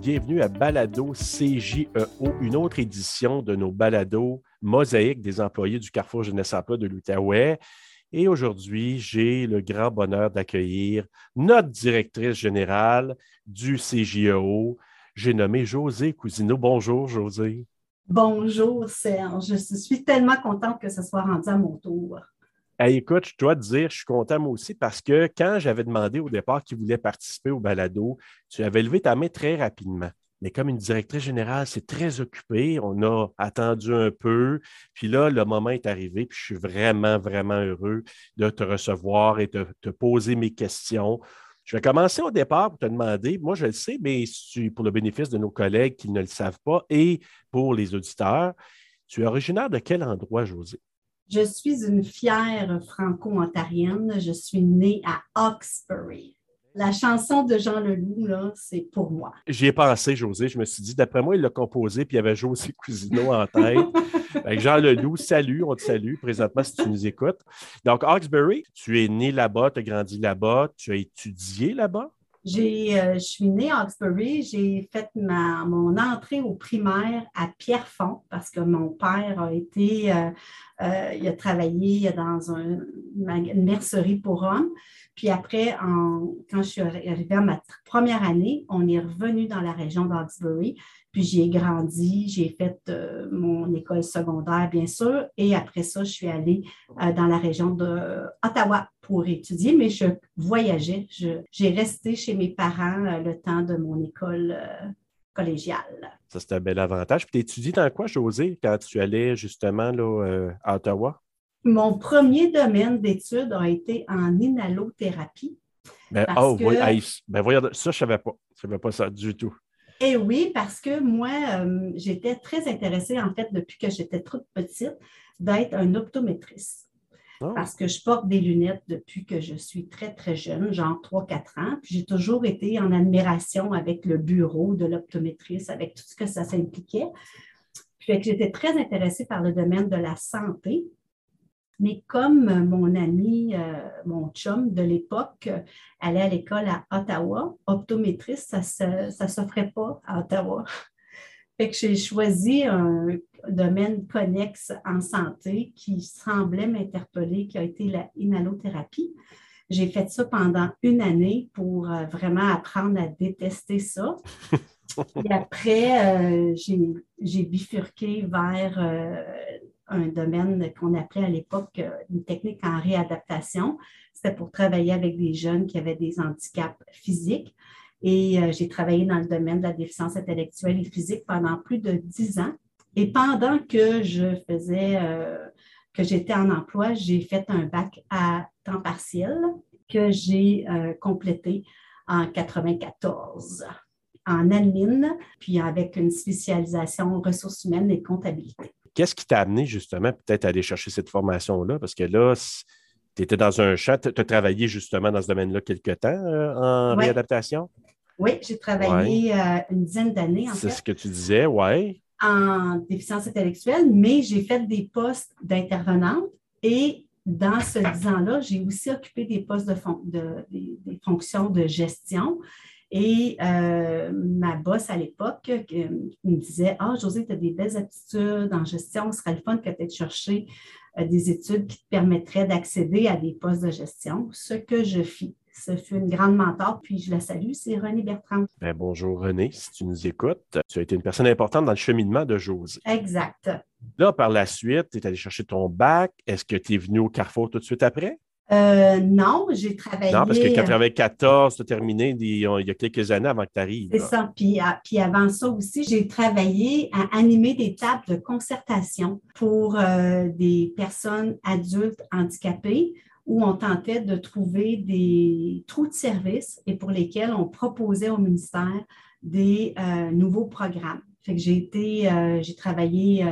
Bienvenue à Balado CJEO, une autre édition de nos balados mosaïques des employés du Carrefour Jeunesse Emploi de l'Outaouais. Et aujourd'hui, j'ai le grand bonheur d'accueillir notre directrice générale du CJEO. J'ai nommé José Cousineau. Bonjour, José. Bonjour, Serge. Je suis tellement contente que ce soit rendu à mon tour. Écoute, je dois te dire, je suis content moi aussi parce que quand j'avais demandé au départ qui voulait participer au balado, tu avais levé ta main très rapidement. Mais comme une directrice générale, c'est très occupé. On a attendu un peu. Puis là, le moment est arrivé. Puis je suis vraiment, vraiment heureux de te recevoir et de te poser mes questions. Je vais commencer au départ pour te demander, moi je le sais, mais pour le bénéfice de nos collègues qui ne le savent pas et pour les auditeurs, tu es originaire de quel endroit, José? Je suis une fière franco-ontarienne. Je suis née à Hawkesbury la chanson de Jean Leloup, là, c'est pour moi. J'y ai pensé, José. Je me suis dit, d'après moi, il l'a composé, puis il y avait José Cousineau en tête. Jean Leloup, salut, on te salue présentement si tu nous écoutes. Donc, Hawkesbury, tu es né là-bas, tu as grandi là-bas, tu as étudié là-bas? Euh, je suis née à Hawkesbury. J'ai fait ma, mon entrée au primaire à Pierrefonds parce que mon père a été, euh, euh, il a travaillé dans une mercerie pour hommes. Puis après, quand je suis arrivée à ma première année, on est revenu dans la région d'Hawkesbury. Puis j'y ai grandi, j'ai fait euh, mon école secondaire, bien sûr. Et après ça, je suis allée euh, dans la région d'Ottawa pour étudier, mais je voyageais. J'ai resté chez mes parents euh, le temps de mon école collégiale. Ça, c'est un bel avantage. Puis tu étudies dans quoi, José, quand tu allais justement là, à Ottawa? Mon premier domaine d'études a été en inhalothérapie. Ben, oh, oui, ben, ça, je ne savais pas. Je ne savais pas ça du tout. Eh oui, parce que moi, euh, j'étais très intéressée, en fait, depuis que j'étais toute petite, d'être un optométriste. Ah. Parce que je porte des lunettes depuis que je suis très, très jeune, genre 3-4 ans. Puis j'ai toujours été en admiration avec le bureau de l'optométriste, avec tout ce que ça s'impliquait. Puis j'étais très intéressée par le domaine de la santé. Mais comme euh, mon ami, euh, mon chum de l'époque, euh, allait à l'école à Ottawa, optométriste, ça ne s'offrait pas à Ottawa. Fait que j'ai choisi un domaine connexe en santé qui semblait m'interpeller, qui a été la inhalothérapie. J'ai fait ça pendant une année pour vraiment apprendre à détester ça. Et après, j'ai bifurqué vers un domaine qu'on appelait à l'époque euh, une technique en réadaptation. C'était pour travailler avec des jeunes qui avaient des handicaps physiques. Et euh, j'ai travaillé dans le domaine de la déficience intellectuelle et physique pendant plus de dix ans. Et pendant que je faisais, euh, que j'étais en emploi, j'ai fait un bac à temps partiel que j'ai complété en 94 en admin, puis avec une spécialisation ressources humaines et comptabilité. Qu'est-ce qui t'a amené justement peut-être à aller chercher cette formation-là? Parce que là, tu étais dans un champ, tu as travaillé justement dans ce domaine-là quelque temps euh, en réadaptation? Oui, j'ai travaillé euh, une dizaine d'années. C'est ce que tu disais, oui. En déficience intellectuelle, mais j'ai fait des postes d'intervenante et dans ce dix ans-là, j'ai aussi occupé des postes de, des fonctions de gestion. Et euh, ma boss à l'époque euh, me disait Ah, José, tu as des belles aptitudes en gestion, ce serait le fun que tu aies chercher euh, des études qui te permettraient d'accéder à des postes de gestion, ce que je fis. Ce fut une grande mentor, puis je la salue, c'est René Bertrand. Ben, bonjour René, si tu nous écoutes. Tu as été une personne importante dans le cheminement de José. Exact. Là, par la suite, tu es allé chercher ton bac. Est-ce que tu es venu au Carrefour tout de suite après? Euh, non, j'ai travaillé. Non, parce que 94, tu as terminé il y a quelques années avant que tu arrives. C'est ça. Puis, ah, puis, avant ça aussi, j'ai travaillé à animer des tables de concertation pour euh, des personnes adultes handicapées où on tentait de trouver des trous de service et pour lesquels on proposait au ministère des euh, nouveaux programmes. Fait que j'ai été, j'ai travaillé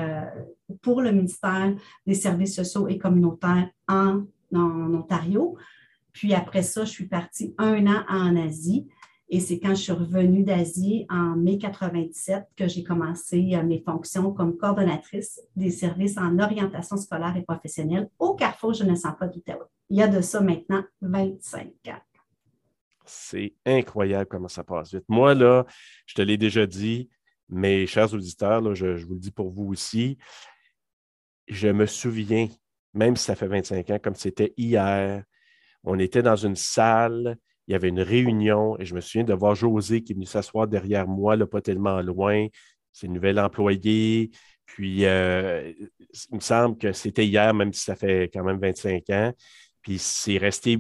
pour le ministère des services sociaux et communautaires en en Ontario. Puis après ça, je suis partie un an en Asie. Et c'est quand je suis revenue d'Asie en mai 97 que j'ai commencé euh, mes fonctions comme coordonnatrice des services en orientation scolaire et professionnelle au Carrefour Jeunesse Emploi d'Ottawa. Il y a de ça maintenant 25 ans. C'est incroyable comment ça passe vite. Moi, là, je te l'ai déjà dit, mes chers auditeurs, je, vous le dis pour vous aussi, je me souviens, même si ça fait 25 ans, comme c'était hier, on était dans une salle, il y avait une réunion et je me souviens de voir José qui est venu s'asseoir derrière moi, là, pas tellement loin. C'est une nouvelle employée. Puis, euh, il me semble que c'était hier, même si ça fait quand même 25 ans. Puis, c'est resté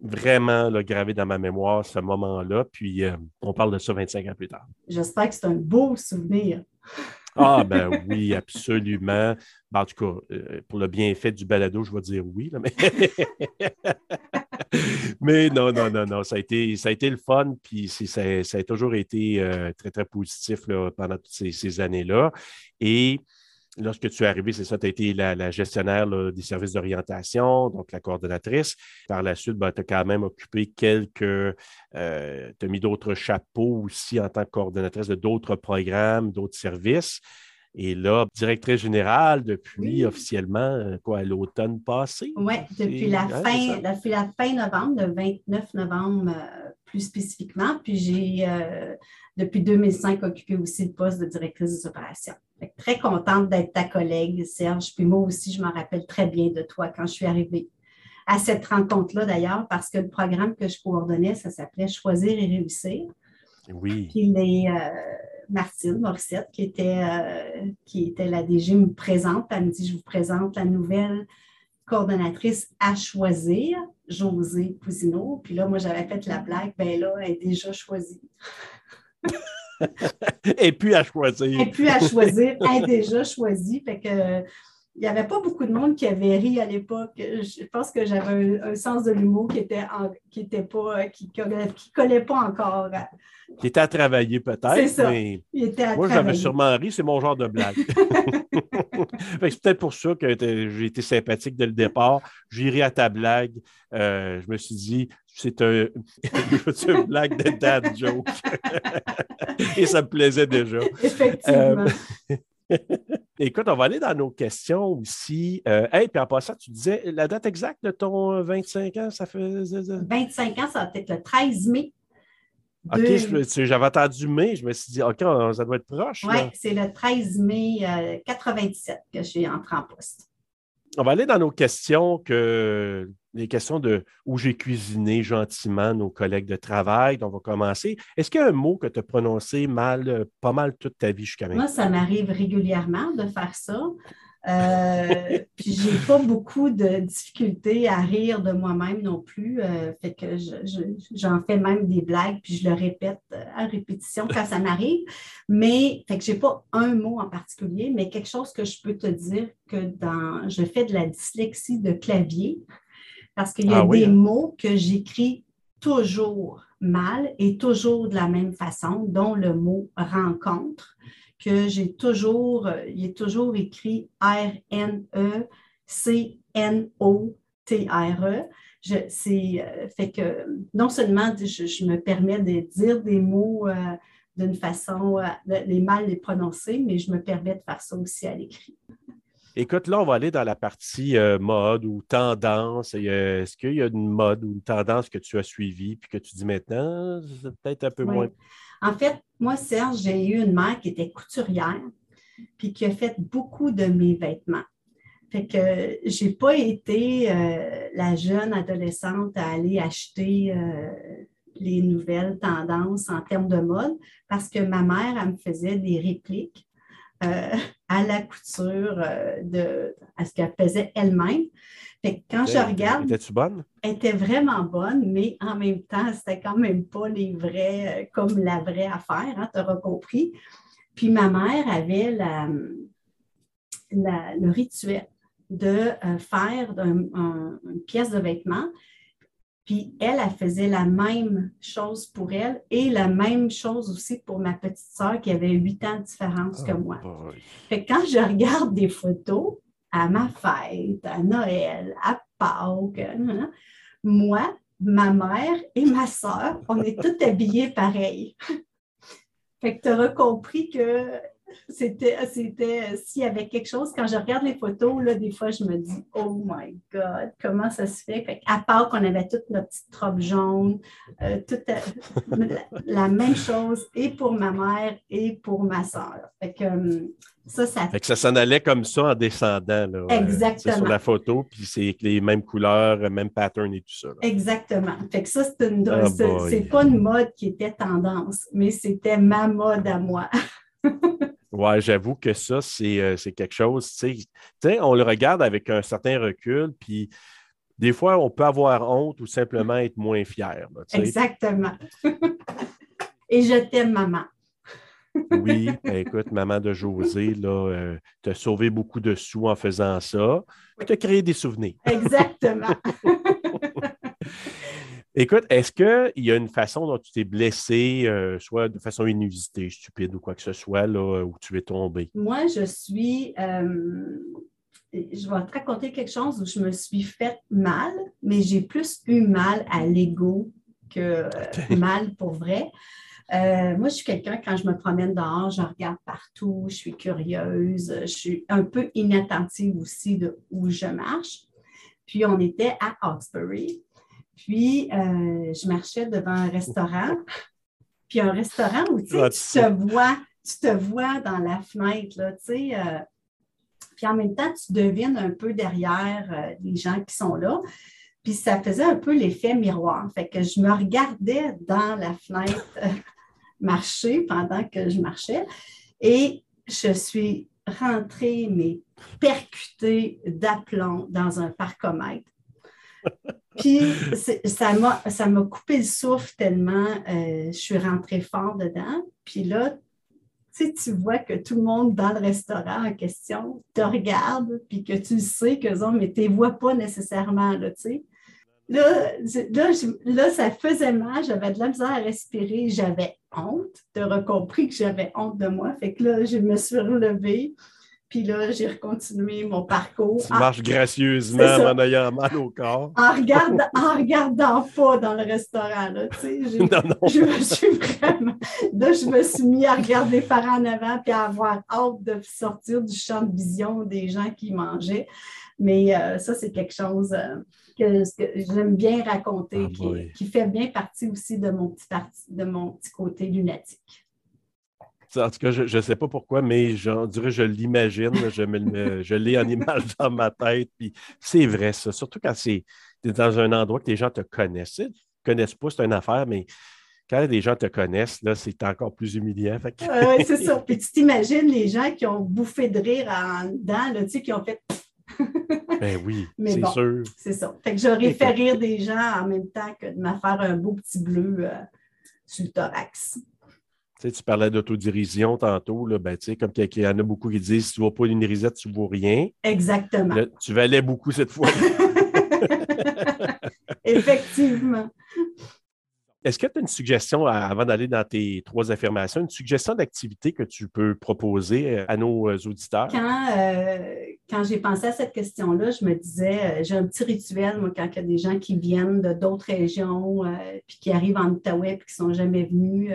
vraiment gravé dans ma mémoire ce moment-là. Puis, euh, on parle de ça 25 ans plus tard. J'espère que c'est un beau souvenir. Ah, ben oui, absolument. Ben, en tout cas, euh, pour le bienfait du balado, je vais dire oui. mais... non, non, non, non. Ça a été, ça a été le fun, puis ça, a toujours été euh, très, très positif pendant toutes ces, ces années-là. Et Lorsque tu es arrivé, c'est ça, tu as été la, gestionnaire des services d'orientation, donc la coordonnatrice. Par la suite, ben, tu as quand même occupé quelques. Euh, tu as mis d'autres chapeaux aussi en tant que coordonnatrice de d'autres programmes, d'autres services. Et là, directrice générale depuis officiellement, euh, quoi, l'automne passé? Oui, depuis, la fin, depuis la fin novembre, le 29 novembre euh, plus spécifiquement. Puis j'ai, depuis 2005, occupé aussi le poste de directrice des opérations. Très contente d'être ta collègue, Serge. Puis moi aussi, je m'en rappelle très bien de toi quand je suis arrivée à cette rencontre-là, d'ailleurs, parce que le programme que je coordonnais, ça s'appelait Choisir et réussir. Oui. Puis les, euh, Martine Morissette, qui était, euh, qui était la DG, me présente. Elle me dit Je vous présente la nouvelle coordonnatrice à choisir, José Cousineau. Puis là, moi, j'avais fait la blague ben là, elle est déjà choisie. Et puis à choisir. Et puis à choisir, elle déjà choisi. Fait que il n'y avait pas beaucoup de monde qui avait ri à l'époque. Je pense que j'avais un, sens de l'humour qui était qui était pas qui, qui, collait pas encore. Qui était à travailler peut-être. Mais moi, j'avais sûrement ri, c'est mon genre de blague. c'est peut-être pour ça que j'ai été sympathique dès le départ. J'ai ri à ta blague. Euh, je me suis dit, c'est un, une blague de dad joke? Et ça me plaisait déjà. Effectivement. Euh, Écoute, on va aller dans nos questions aussi. Euh, hey, puis en passant, tu disais la date exacte de ton 25 ans, ça fait. 25 ans, ça va être le 13 mai. OK, j'avais entendu mai, je me suis dit, OK, ça doit être proche. Oui, c'est le 13 mai 97 euh, que je suis entré en poste on va aller dans nos questions que les questions de où j'ai cuisiné gentiment nos collègues de travail. Donc, on va commencer. Est-ce qu'il y a un mot que tu as prononcé mal, euh, pas mal toute ta vie jusqu'à maintenant? Moi, ça m'arrive régulièrement de faire ça. Euh, puis j'ai pas beaucoup de difficultés à rire de moi-même non plus. Euh, fait que j'en fais même des blagues, puis je le répète à répétition quand ça m'arrive. Mais fait que j'ai pas un mot en particulier, mais quelque chose que je peux te dire que dans je fais de la dyslexie de clavier parce qu'il y a ah des hein? mots que j'écris toujours mal et toujours de la même façon, dont le mot rencontre que j'ai toujours, euh, il est toujours écrit R-N-E-C-N-O-T-R-E. C'est euh, fait que non seulement je, me permets de dire des mots euh, d'une façon, les mal les prononcer, mais je me permets de faire ça aussi à l'écrit. Écoute, là, on va aller dans la partie mode ou tendance. Est-ce qu'il y a une mode ou une tendance que tu as suivie puis que tu dis maintenant, c'est peut-être un peu moins? En fait, moi, Serge, j'ai eu une mère qui était couturière, puis qui a fait beaucoup de mes vêtements. Fait que j'ai pas été euh, la jeune adolescente à aller acheter euh, les nouvelles tendances en termes de mode parce que ma mère, elle me faisait des répliques euh, à la couture de à ce qu'elle faisait elle-même quand je regarde. Étais-tu bonne? Elle était vraiment bonne, mais en même temps, c'était quand même pas les vrais, euh, comme la vraie affaire, hein, tu auras compris. Puis ma mère avait la, le rituel de euh, faire une pièce de vêtement. Puis elle, elle faisait la même chose pour elle et la même chose aussi pour ma petite sœur qui avait huit ans de différence que oh moi. Fait quand je regarde des photos, à ma fête, à Noël, à Pâques. Hein. Moi, ma mère et ma soeur, on est toutes habillées pareil. fait que tu auras compris que c'était, c'était, s'il y avait quelque chose, quand je regarde les photos, là, des fois, je me dis, oh my God, comment ça se fait? à part qu'on avait toute notre petite robe jaune, euh, toute la, même chose, et pour ma mère et pour ma soeur. Fait que, hum, ça, ça... Fait que ça s'en allait comme ça en descendant. Là, Exactement. sur la photo, puis c'est les mêmes couleurs, même pattern et tout ça. Exactement. Fait que ça, c'est, une, oh c'est pas une mode qui était tendance, mais c'était ma mode à moi. Oui, j'avoue que ça, euh, c'est quelque chose, tu sais, on le regarde avec un certain recul, puis des fois, on peut avoir honte ou simplement être moins fier. Exactement. Et je t'aime, maman. oui, ben, écoute, maman de José, là, euh, t'as sauvé beaucoup de sous en faisant ça, Tu as créé des souvenirs. Exactement. Écoute, est-ce qu'il y a une façon dont tu t'es blessé, euh, soit de façon inusitée, stupide ou quoi que ce soit, là, où tu es tombé? Moi, je suis. Euh, je vais te raconter quelque chose où je me suis fait mal, mais j'ai plus eu mal à l'ego que mal pour vrai. Euh, moi, je suis quelqu'un, quand je me promène dehors, je regarde partout, je suis curieuse, je suis un peu inattentive aussi de où je marche. Puis, on était à Hawkesbury. Puis, euh, je marchais devant un restaurant. Puis, un restaurant où tu, te vois, tu te vois dans la fenêtre, là, tu sais. Euh, puis, en même temps, tu devines un peu derrière euh, les gens qui sont là. Puis, ça faisait un peu l'effet miroir. Fait que je me regardais dans la fenêtre marcher pendant que je marchais. Et je suis rentrée, mais percutée d'aplomb dans un parcomètre. Puis ça m'a, ça m'a coupé le souffle tellement euh, je suis rentrée fort dedans. Puis là, tu vois que tout le monde dans le restaurant en question te regarde, puis que tu sais que ont, mais tu ne vois pas nécessairement, là. Là, là, ça faisait mal, j'avais de la misère à respirer, j'avais honte. Tu auras compris que j'avais honte de moi. Fait que là, je me suis relevée. Puis là, j'ai recontinué mon parcours. Tu marches gracieusement en ayant mal au corps. En, regardant, en regardant pas dans le restaurant. Là, non, non. Je me suis vraiment. Là, je me suis mis à regarder par en avant puis à avoir hâte de sortir du champ de vision des gens qui mangeaient. Mais euh, ça, c'est quelque chose euh, que, j'aime bien raconter, ah, qui, qui, fait bien partie aussi de mon petit, parti, de mon petit côté lunatique. En tout cas, je ne sais pas pourquoi, mais je dirais, je l'imagine, je, je l'ai en image dans ma tête. Puis c'est vrai, ça. Surtout quand c'est dans un endroit que les gens te connaissent. Ils ne connaissent pas, c'est une affaire, mais quand les gens te connaissent, là, c'est encore plus humiliant. oui, c'est ça. Puis tu t'imagines les gens qui ont bouffé de rire en dedans, là, tu sais, qui ont fait. ben oui, c'est sûr. C'est ça. Fait que j'aurais fait rire des gens en même temps que de me faire un beau petit bleu euh, sur le thorax tu parlais d'autodirision tantôt, là, ben, comme il y en a beaucoup qui disent si tu ne vois pas une risette, tu ne vois rien. Exactement. tu valais beaucoup cette fois. Effectivement. Est-ce que tu as une suggestion, avant d'aller dans tes trois affirmations, une suggestion d'activité que tu peux proposer euh, à nos euh, auditeurs? Quand, euh, quand j'ai pensé à cette question-là, je me disais, j'ai un petit rituel, moi, quand il y a des gens qui viennent de d'autres régions, puis qui arrivent en Outaouais, puis qui ne sont jamais venus,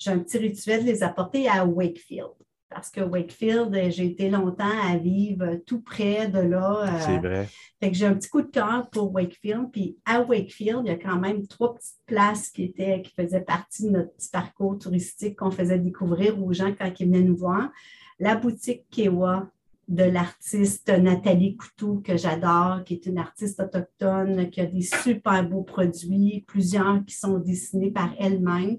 j'ai un petit rituel de les apporter à Wakefield. Parce que Wakefield, j'ai été longtemps à vivre tout près de là. Euh, C'est vrai. Fait que j'ai un petit coup de cœur pour Wakefield. Puis à Wakefield, il y a quand même trois petites places qui, étaient, qui faisaient partie de notre petit parcours touristique qu'on faisait découvrir aux gens quand ils venaient nous voir. La boutique Kewa de l'artiste Nathalie Coutou, que j'adore, qui est une artiste autochtone, qui a des super beaux produits, plusieurs qui sont dessinés par elle-même.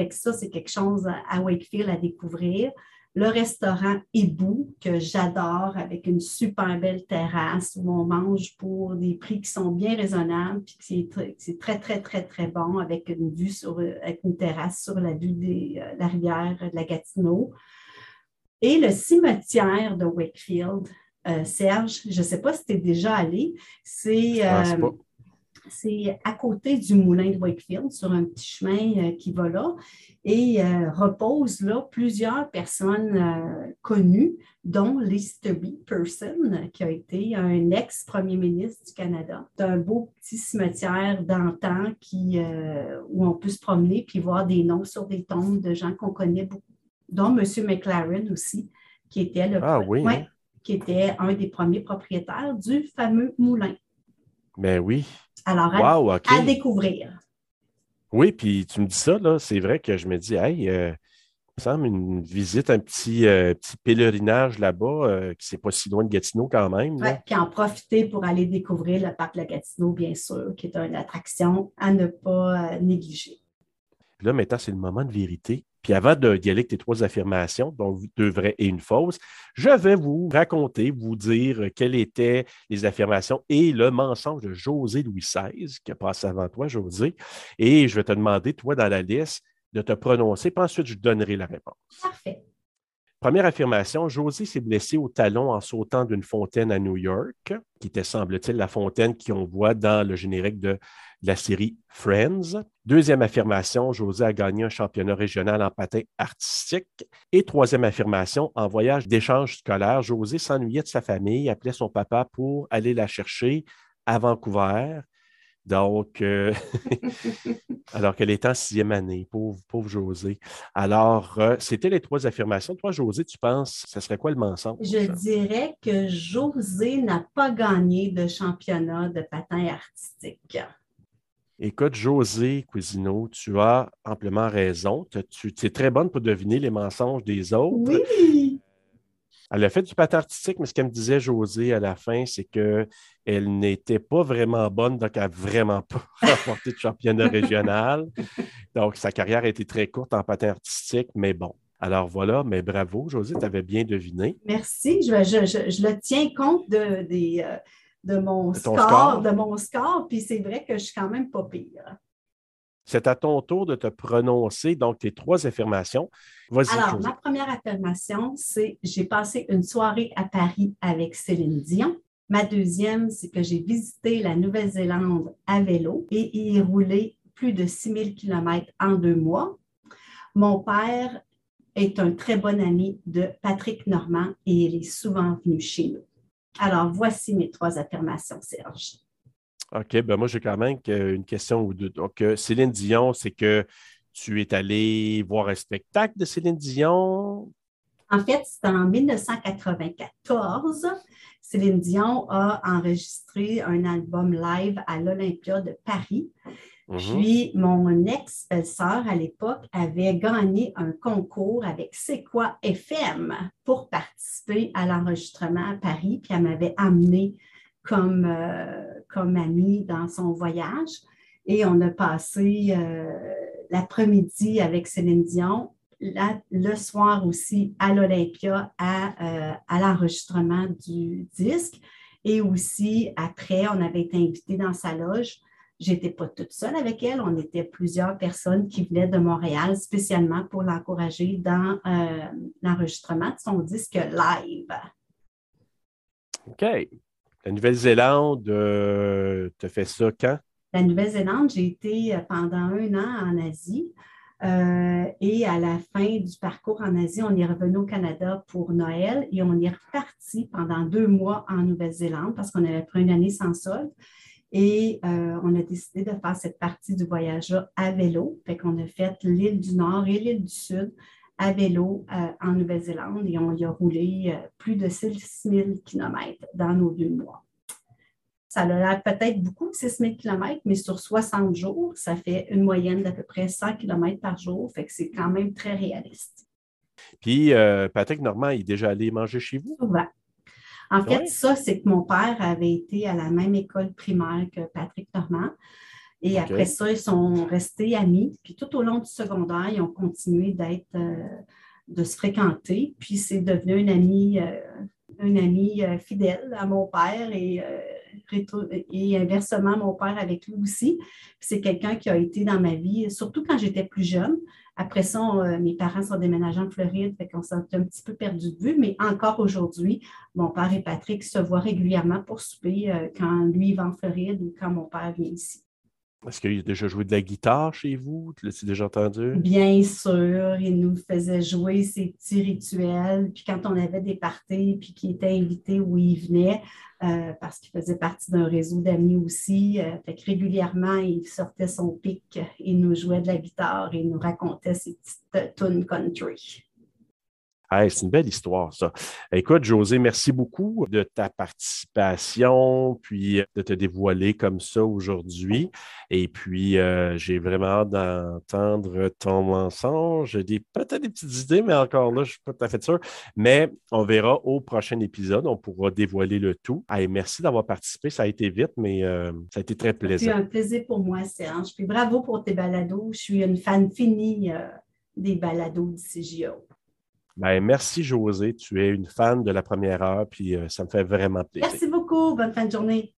Fait que ça, c'est quelque chose à Wakefield à découvrir. Le restaurant Hibou, que j'adore, avec une super belle terrasse où on mange pour des prix qui sont bien raisonnables, puis c'est très, très, très, très bon, avec une vue sur, avec une terrasse sur la vue de euh, la rivière de la Gatineau. Et le cimetière de Wakefield, euh, Serge, je ne sais pas si tu es déjà allé, c'est c'est à côté du moulin de Wakefield, sur un petit chemin euh, qui va là, et euh, repose là plusieurs personnes euh, connues, dont Lisa B. Person, qui a été un ex-premier ministre du Canada. C'est un beau petit cimetière d'antan qui, où on peut se promener puis voir des noms sur des tombes de gens qu'on connaît beaucoup dont M. McLaren aussi, qui était, le, ah, oui, hein? qui était un des premiers propriétaires du fameux moulin. Mais ben oui. Alors, à, découvrir. Oui, puis tu me dis ça, là, c'est vrai que je me dis, hey, euh, il me semble une visite, un petit, euh, petit pèlerinage là-bas, euh, qui c'est pas si loin de Gatineau quand même. Oui, puis en profiter pour aller découvrir le parc de Gatineau, bien sûr, qui est une attraction à ne pas négliger. Là, maintenant, c'est le moment de vérité. Puis avant de d'y aller avec tes trois affirmations, donc deux vraies et une fausse, je vais vous raconter, vous dire quelles étaient les affirmations et le mensonge de José Louis XVI, qui a passé avant toi, José. Et je vais te demander, toi, dans la liste, de te prononcer, puis ensuite, je donnerai la réponse. Parfait. Première affirmation, José s'est blessé au talon en sautant d'une fontaine à New York, qui était, semble-t-il, la fontaine qu'on voit dans le générique de la série Friends. Deuxième affirmation, José a gagné un championnat régional en patin artistique. Et troisième affirmation, en voyage d'échange scolaire, José s'ennuyait de sa famille, appelait son papa pour aller la chercher à Vancouver. Donc, euh, alors qu'elle est en sixième année, pauvre, pauvre José. Alors, euh, c'était les trois affirmations. Toi, José, tu penses, ce serait quoi le mensonge? Je dirais que José n'a pas gagné de championnat de patin artistique. Écoute, José Cuisino, tu as amplement raison. Tu, es très bonne pour deviner les mensonges des autres. Oui. Elle a fait du patin artistique, mais ce qu'elle me disait, José, à la fin, c'est qu'elle n'était pas vraiment bonne, donc elle n'a vraiment pas remporté de championnat régional. Donc, sa carrière a été très courte en patin artistique, mais bon. Alors voilà, mais bravo, José, tu avais bien deviné. Merci. Je, le tiens compte de, des, euh, de mon score, de mon score, puis c'est vrai que je suis quand même pas pire. C'est à ton tour de te prononcer, donc tes trois affirmations. Alors, ma première affirmation, c'est j'ai passé une soirée à Paris avec Céline Dion. Ma deuxième, c'est que j'ai visité la Nouvelle-Zélande à vélo et y ai roulé plus de 6000 km en deux mois. Mon père est un très bon ami de Patrick Normand et il est souvent venu chez nous. Alors, voici mes trois affirmations, Serge. OK, ben moi, j'ai quand même une question ou deux. Donc, euh, Céline Dion, c'est que tu es allé voir un spectacle de Céline Dion? En fait, c'est en 1994. Céline Dion a enregistré un album live à l'Olympia de Paris. Mhm. Puis, mon ex-belle-sœur à l'époque avait gagné un concours avec C'est quoi FM pour participer à l'enregistrement à Paris. Puis, elle m'avait amené comme, euh, comme amie dans son voyage. Et on a passé euh, l'après-midi avec Céline Dion, le soir aussi à l'Olympia à, euh, à l'enregistrement du disque. Et aussi, après, on avait été invité dans sa loge J'étais pas toute seule avec elle. On était plusieurs personnes qui venaient de Montréal spécialement pour l'encourager dans euh, l'enregistrement de son disque live. OK. La Nouvelle-Zélande, euh, tu as fait ça quand? La Nouvelle-Zélande, j'ai été euh, pendant un an en Asie. et à la fin du parcours en Asie, on est revenu au Canada pour Noël et on est reparti pendant deux mois en Nouvelle-Zélande parce qu'on avait pris une année sans solde. Et euh, on a décidé de faire cette partie du voyage-là à vélo. Fait qu'on a fait l'île du Nord et l'île du Sud à vélo euh, en Nouvelle-Zélande et on y a roulé euh, plus de 6000 km dans nos deux mois. Ça a l'air peut-être beaucoup, 6000 km, mais sur 60 jours, ça fait une moyenne d'à peu près 100 km par jour. Fait que c'est quand même très réaliste. Puis, Patrick Normand, est déjà allé manger chez vous? Souvent. En fait, ça, c'est que mon père avait été à la même école primaire que Patrick Normand. Et après ça, ils sont restés amis. Puis tout au long du secondaire, ils ont continué d'être, euh, de se fréquenter. Puis c'est devenu une amie, euh, une amie euh, fidèle à mon père et, et inversement, mon père avec lui aussi. C'est quelqu'un qui a été dans ma vie, surtout quand j'étais plus jeune. Après ça, euh, mes parents sont déménagés en Floride, fait qu'on s'est un petit peu perdu de vue, mais encore aujourd'hui, mon père et Patrick se voient régulièrement pour souper euh, quand lui va en Floride ou quand mon père vient ici. Est-ce qu'il a déjà joué de la guitare chez vous? Tu l'as déjà entendu? Bien sûr, il nous faisait jouer ses petits rituels. Puis quand on avait des parties, puis qu'il était invité où il venait, euh, parce qu'il faisait partie d'un réseau d'amis aussi. Euh, fait que régulièrement, il sortait son pic, il nous jouait de la guitare et nous racontait ses petites tunes country. C'est une belle histoire, ça. Écoute, José, merci beaucoup de ta participation, puis de te dévoiler comme ça aujourd'hui. Et puis, euh, j'ai vraiment hâte d'entendre ton mensonge. J'ai peut-être des petites idées, mais encore là, je ne suis pas tout à fait sûr. Mais on verra au prochain épisode. On pourra dévoiler le tout. Merci d'avoir participé. Ça a été vite, mais euh, ça a été très plaisant. C'est un plaisir pour moi, Serge. Puis bravo pour tes balados. Je suis une fan finie euh, des balados du CGO. Ben, merci, José. Tu es une fan de la première heure, puis euh, ça me fait vraiment plaisir. Merci beaucoup. Bonne fin de journée.